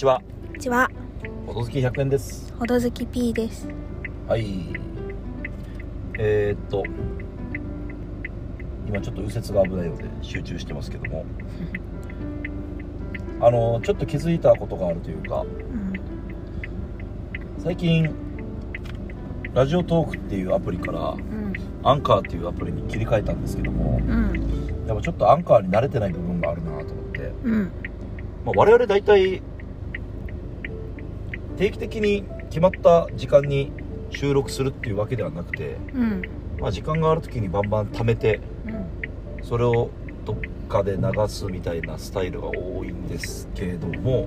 ちは。こんにちは、ほどずき100円です。ほどずき P です。はい。えー、っと、今ちょっと右折が危ないので集中してますけども、あの、ちょっと気づいたことがあるというか、うん、最近、ラジオトークっていうアプリから、うん、アンカーっていうアプリに切り替えたんですけども、うん、やっぱちょっとアンカーに慣れてない部分があるなと思って、うん、まあ、我々大体定期的に決まった時間に収録するっていうわけではなくて、うん、まあ、時間がある時にバンバン貯めてうん、それをどっかで流すみたいなスタイルが多いんですけれども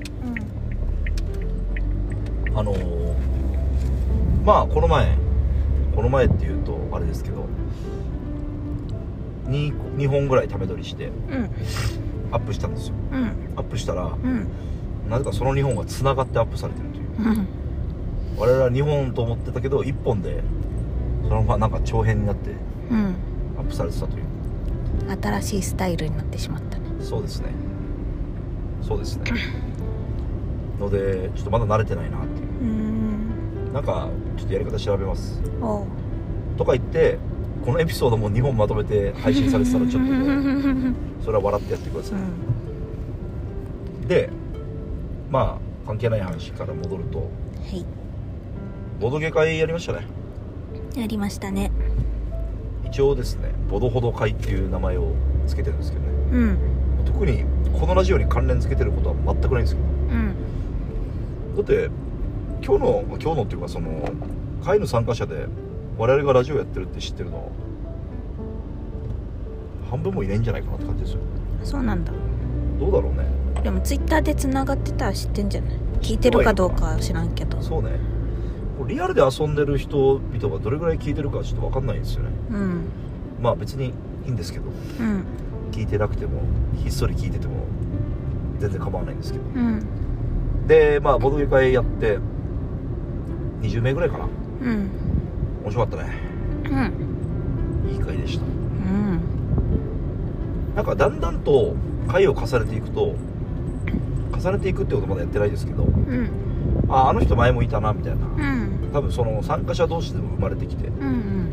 あのーまあこの前この前っていうとあれですけど 2, 2本ぐらい貯め撮りしてうん、アップしたんですよ。うん、アップしたらうん、なぜかその2本がつながってアップされてるという。うん、我々は2本と思ってたけど1本でそのままなんか長編になってうん、アップされてたという。新しいスタイルになってしまったね。そうですね。そうですね。のでちょっとまだ慣れてないなっていう。うーん、なんかちょっとやり方調べます。おう。とか言ってこのエピソードも2本まとめて配信されてたらちょっとね それは笑ってやってくださうん、いでまあ関係ない話から戻ると。はい、ボドゲ会やりましたね。やりましたね。一応ですねボドほど会っていう名前を付けてるんですけどね。うん、特にこのラジオに関連付けてることは全くないんですけうん、どだって今日の今日のっていうかその会の参加者で我々がラジオやってるって知ってるの半分もいないんじゃないかなって感じですよ。そうなんだ。どうだろうねでもツイッターで繋がってたら知ってんじゃない？聞いてるかどうかは知らんけど。そうね。リアルで遊んでる人々がどれぐらい聞いてるかちょっと分かんないんですよね。うん、まあ別にいいんですけど。うん、聞いてなくてもひっそり聞いてても全然構わないんですけど。うん、でまあボードゲー会やって20名ぐらいかな。うん、面白かったね。うん、いい会でした。うん、なんかだんだんと回を重ねていくと重ねていくってことまだやってないですけどうん、ああの人前もいたなみたいな。うん、多分その参加者同士でも生まれてきてうん、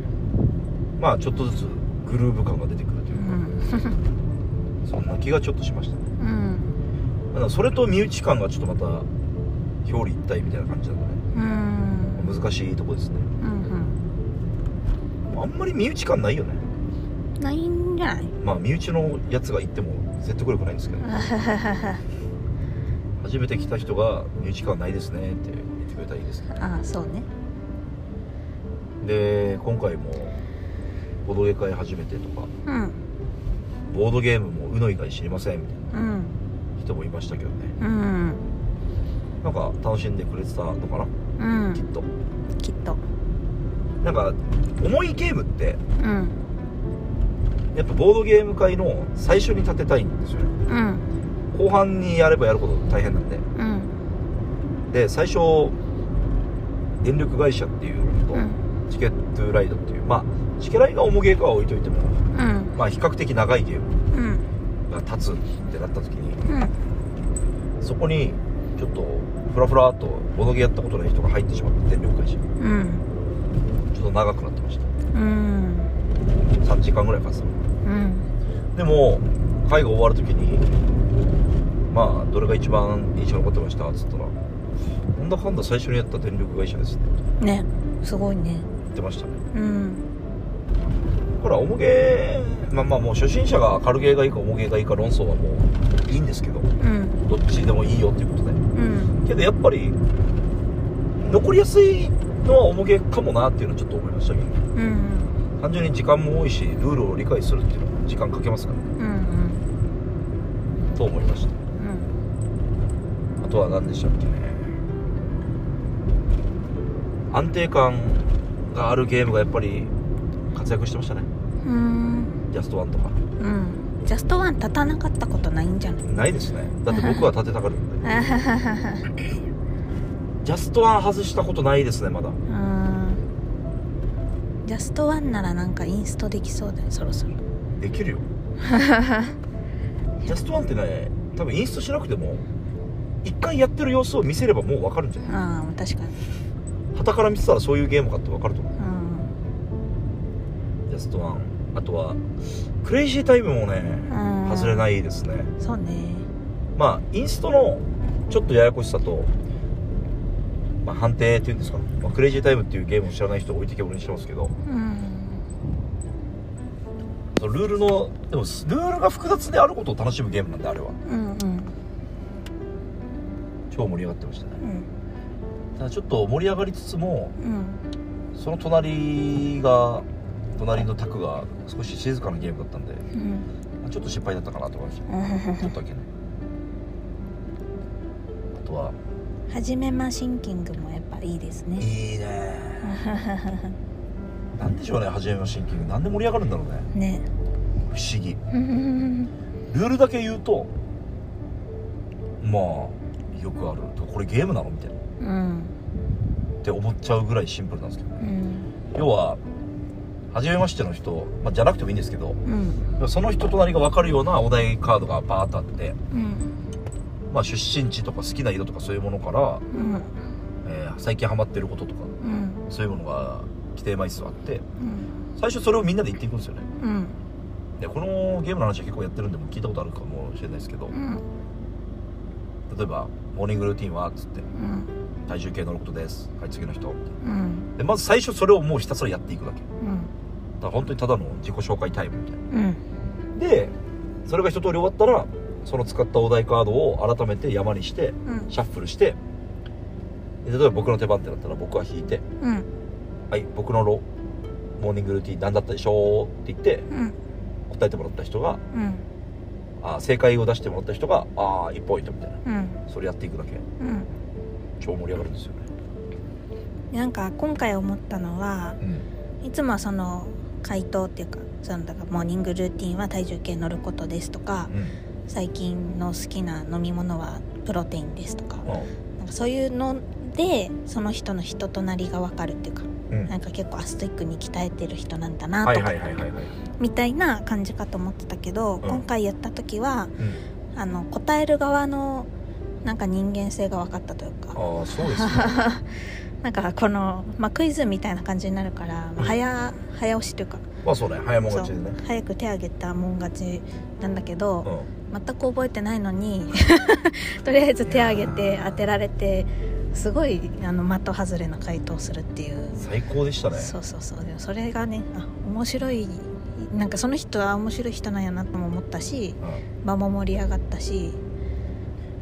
まあちょっとずつグルーヴ感が出てくるというか、うん、そんな気がちょっとしましたね。うん、ただそれと身内感がちょっとまた表裏一体みたいな感じなんでねうん、難しいとこですね。うん、あんまり身内感ないよね。ないんじゃない？まあ身内のやつが言っても説得力ないんですけど 初めて来た人が身内感ないですねって言ってくれたらいいですね。ああそうね。で今回もボードゲー会初めてとか。うん。ボードゲームも UNO 以外知りませんみたいなうん。人もいましたけどね。うん。なんか楽しんでくれてたのかな、うん。きっと。きっと。なんか重いゲームってうん。やっぱボードゲーム界の最初に立てたいんですよね。うん後半にやればやるほど大変なんで。うん。で最初電力会社っていうのと、うん。チケットライドっていうまあチケライが重ゲーかは置いといてもうん。まあ比較的長いゲームうん。が立つってなった時にうん。そこにちょっとフラフラっとボードゲーやったことない人が入ってしまって電力会社うん。ちょっと長くなってました。うん。3時間ぐらいかかってた。うん。でも会が終わる時にまあどれが一番印象に残ってました？っつったらなんだかんだ最初にやった電力会社です。ってねすごいね。言ってましたね。うん。だから重ゲーまあまあもう初心者が軽ゲーがいいか重ゲーがいいか論争はもういいんですけどうん。どっちでもいいよっていうことで。うん。けどやっぱり残りやすいのは重ゲーかもなっていうのはちょっと思いましたけどうん。単純に時間も多いしルールを理解するっていうのは時間かけますからうんうん。と思いましたとは何でしたっけね。安定感があるゲームがやっぱり活躍してましたね。うん。ジャストワンとか。うん。ジャストワン立たなかったことないんじゃないないですね。だって僕は立てたがるんで。ジャストワン外したことないですねまだ。うん。ジャストワンならなんかインストできそうだよそろそろ。できるよ。ジャストワンってね多分インストしなくても一回やってる様子を見せればもう分かるんじゃない？ああ確かに。傍から見てたらそういうゲームかって分かると思う。うん。ジャストワン。あとはクレイジータイムもねうん。外れないですね。そうね。まあインストのちょっとややこしさと、まあ、判定っていうんですか、まあ、クレイジータイムっていうゲームを知らない人を置いてけぼりにしてますけど。うん。ルールのでもルールが複雑であることを楽しむゲームなんであれは。うんうん超盛り上がってましたね。うん。ただちょっと盛り上がりつつもうん。その隣が隣の卓が少し静かなゲームだったんでうん。まあちょっと失敗だったかなと思いました。ちょっとだけね。あとははじめまシンキングもやっぱいいですね。いいね。なんでしょうね初めのシンキング。なんで盛り上がるんだろうね。ね。不思議。う んルールだけ言うとまあよくある。これゲームなの？みたいな。うんって思っちゃうぐらいシンプルなんですけど。ねうん。要は初めましての人、まあ、じゃなくてもいいんですけどうん。その人となりが分かるようなお題カードがバーッとあって、うん。まあ、出身地とか好きな色とかそういうものから、うん。えー最近ハマってることとかうん。そういうものが規定枚数あってうん。最初それをみんなで言っていくんですよね。うん。でこのゲームの話は結構やってるんでもう聞いたことあるかもしれないですけどうん。例えば「モーニングルーティンは?」っつってうん「体重計乗ることです」はい次の人うん。でまず最初それをもうひたすらやっていくだけ。だかうんら本当にただの自己紹介タイムみたいな。うん。でそれが一通り終わったらその使ったお題カードを改めて山にしてうん。シャッフルしてで例えば僕の手番ってなったら僕は引いてうん「はい僕のロモーニングルーティン何だったでしょう?」って言ってうん。答えてもらった人がうんあ正解を出してもらった人が「ああ1ポイント」みたいな。うん。それやっていくだけ。うん。超盛り上がるんですよね。なんか今回思ったのはうん。いつもはその回答っていうかそのだからモーニングルーティンは体重計乗ることですとか最近の好きな飲み物はプロテインですとかなんかそういうのでその人の人となりが分かるっていうかなんか結構ストイックに鍛えてる人なんだなはいとかみたいな感じかと思ってたけど、ん。今回やった時はうん。あの答える側のなんか人間性が分かったというか。ああそうですね。なんかこの、まあ、クイズみたいな感じになるから、まあ早早押しというか。まあそうね。早もん勝ちでね。早く手挙げたもん勝ちなんだけど、うん。全く覚えてないのに とりあえず手挙げて当てられてすごいあの的外れな回答するっていう、最高でしたね。そうそうそう。でもそれがねあ面白い。なんかその人は面白い人なんやなとも思ったしうん。場も盛り上がったし。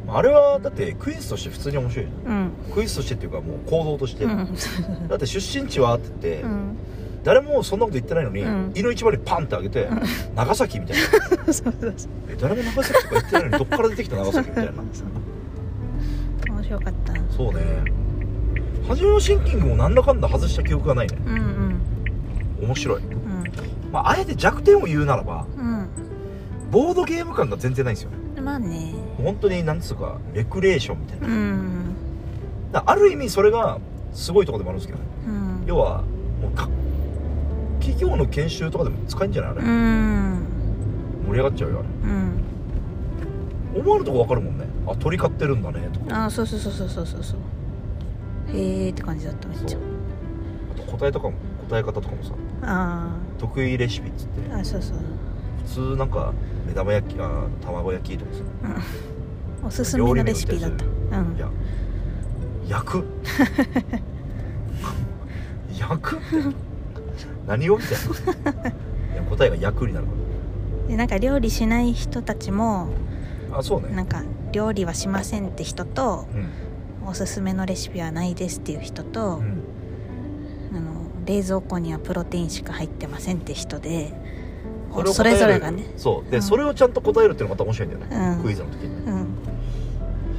あれはだってクイズとして普通に面白いうん。クイズとしてっていうかもう行動として、うん。だって出身地はって言って、うん。誰もそんなこと言ってないのに、うん。胃の一番にパンってあげて、うん。長崎みたいな。誰も長崎とか言ってないのにどっから出てきた長崎みたいな。面 白かった。そうね。初めのシンキングもなんだかんだ外した記憶がないね。うんうん。面白い、うん。まあ、あえて弱点を言うならばうん。ボードゲーム感が全然ないんですよね。まあね。本当になんつうかレクレーションみたいな、うんある意味それがすごいところでもあるんですけどね。うん。要はもうか企業の研修とかでも使えんじゃないあれ、うん。盛り上がっちゃうよあうん。れ思わぬとこ分かるもんねあ鳥飼ってるんだねとか。あそうそうそうそうそうそうそう。へえって感じだっためっちゃ。あと答えとかも答え方とかもさあ得意レシピっつって。ーあそうそう。普通なんか目玉焼きあ卵焼きとかさ。うん。おすすめのレシピだった。うん。いや焼く？焼く？って何をみたいな。いや答えが焼くになるかでなんか料理しない人たちもらあそうね。なんか料理はしませんって人とうん。おすすめのレシピはないですっていう人と、うん。あの冷蔵庫にはプロテインしか入ってませんって人でそれぞれがね。そう。で、うん。それをちゃんと答えるっていうのがまた面白いんだよね、うん。クイズの時に。うん。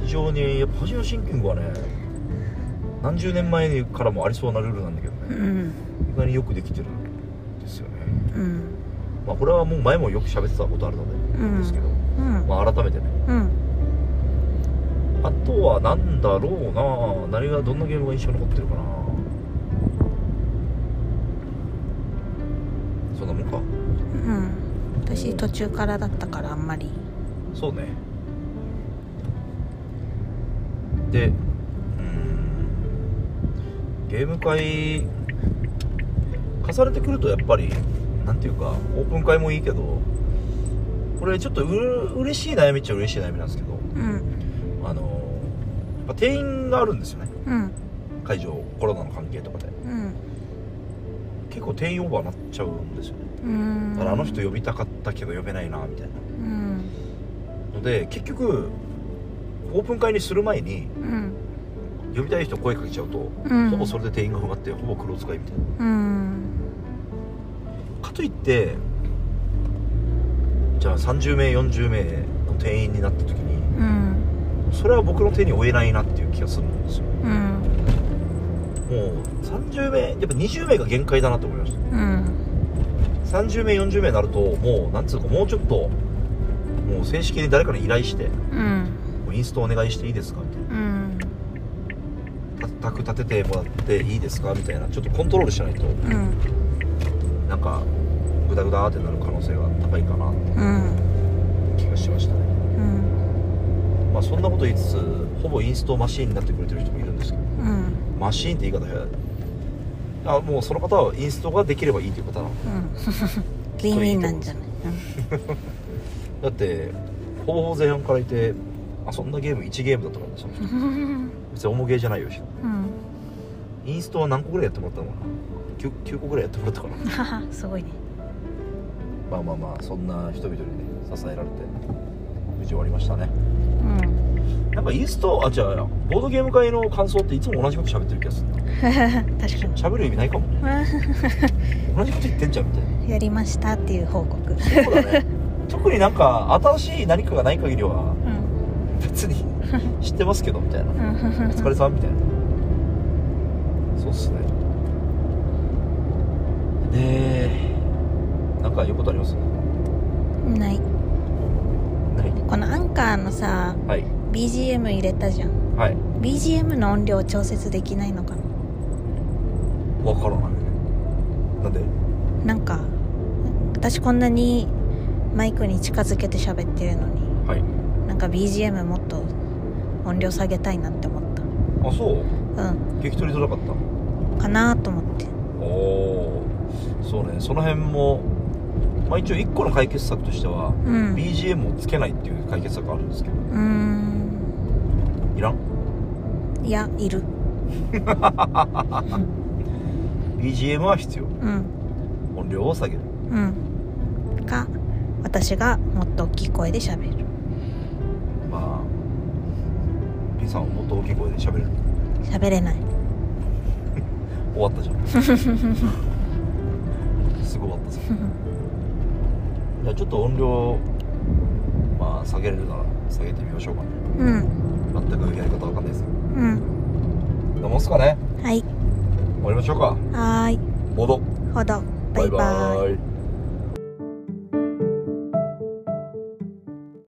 非常にやっぱ初めのシンキングはね何十年前からもありそうなルールなんだけどね、うん。意外によくできてるんですよね。うんまあこれはもう前もよく喋ってたことあるので、うん。ですけど、うん。まあ改めてね。うん。あとは何だろうな何がどんなゲームが印象に残ってるかな。そんなもんか。うん。私途中からだったからあんまり。そうね。でうん。ゲーム会重ねてくるとやっぱりなんていうかオープン会もいいけどこれちょっとう嬉しい悩みっちゃ嬉しい悩みなんですけどうん。あのやっぱ定員があるんですよね。うん。会場コロナの関係とかで。うん。結構定員オーバーになっちゃうんですよね。うん。だからあの人呼びたかったけど呼べないなみたいな。うん。ので結局オープン会にする前にうん。呼びたい人声かけちゃうと、うん。ほぼそれで定員が埋まってほぼ黒使いみたいな。うんかといってじゃあ30名40名の定員になった時にうん。それは僕の手に負えないなっていう気がするんですよ。うん。もう30名やっぱ20名が限界だなと思いました。うん。30名40名になるともうなんつうかもうちょっともう正式に誰かに依頼してうん。もうインストお願いしていいですかみたいうん。宅立ててもらっていいですかみたいなちょっとコントロールしないと。うんなんかグダグダってなる可能性が高いかなってうん気がしましたね。うん。まあそんなこと言いつつほぼインストマシーンになってくれてる人もいるんですけどうん。マシーンって言い方や。あもうその方はインストができればいいという方なの。うん。ウィンウィンなんじゃない？だってほぼほぼ前半からいて遊んだゲーム1ゲームだったからねその人。う ん別に重ゲーじゃないよし。うん。インストは何個ぐらいやってもらったのかな？9, 9個ぐらいやってもらったかな。すごいね。まあまあまあそんな人々にね支えられて無事終わりましたね。うん。なんかインストあじゃあボードゲーム会の感想っていつも同じこと喋ってる気がするな。確かに。喋る意味ないかも。ね 同じこと言ってんじゃんみたいな。やりましたっていう報告。そうだね。特になんか新しい何かがない限りはうん。別に知ってますけどみたいな。うん。お疲れさんみたいな。そうっすねでなんか言うことあります？ない。ない。このアンカーのさはい。BGM 入れたじゃん。はい。BGM の音量調節できないのかな？わからない。なんで？なんか私こんなにマイクに近づけて喋ってるのにはい。なんか BGM もっと音量下げたいなって思っあそう。たうん。聞き取りづらかった。かなと思ってその辺もまあ一応1個の解決策としては、うん。BGM をつけないっていう解決策あるんですけど。うーん。いらん？いやいる。BGM は必要。うん。音量を下げる。うん。か私がもっと大きい声で喋る。まあ P さんはもっと大きい声で喋れる。喋れない。終わったじゃん すぐ終わったぞ じゃあちょっと音量まあ下げれるなら下げてみましょうか。ねうん。全くやり方わかんないですけうん。どどうもっすかね。はい。終わりましょうか。はーい。ボードほど。バイバイ。バイバイ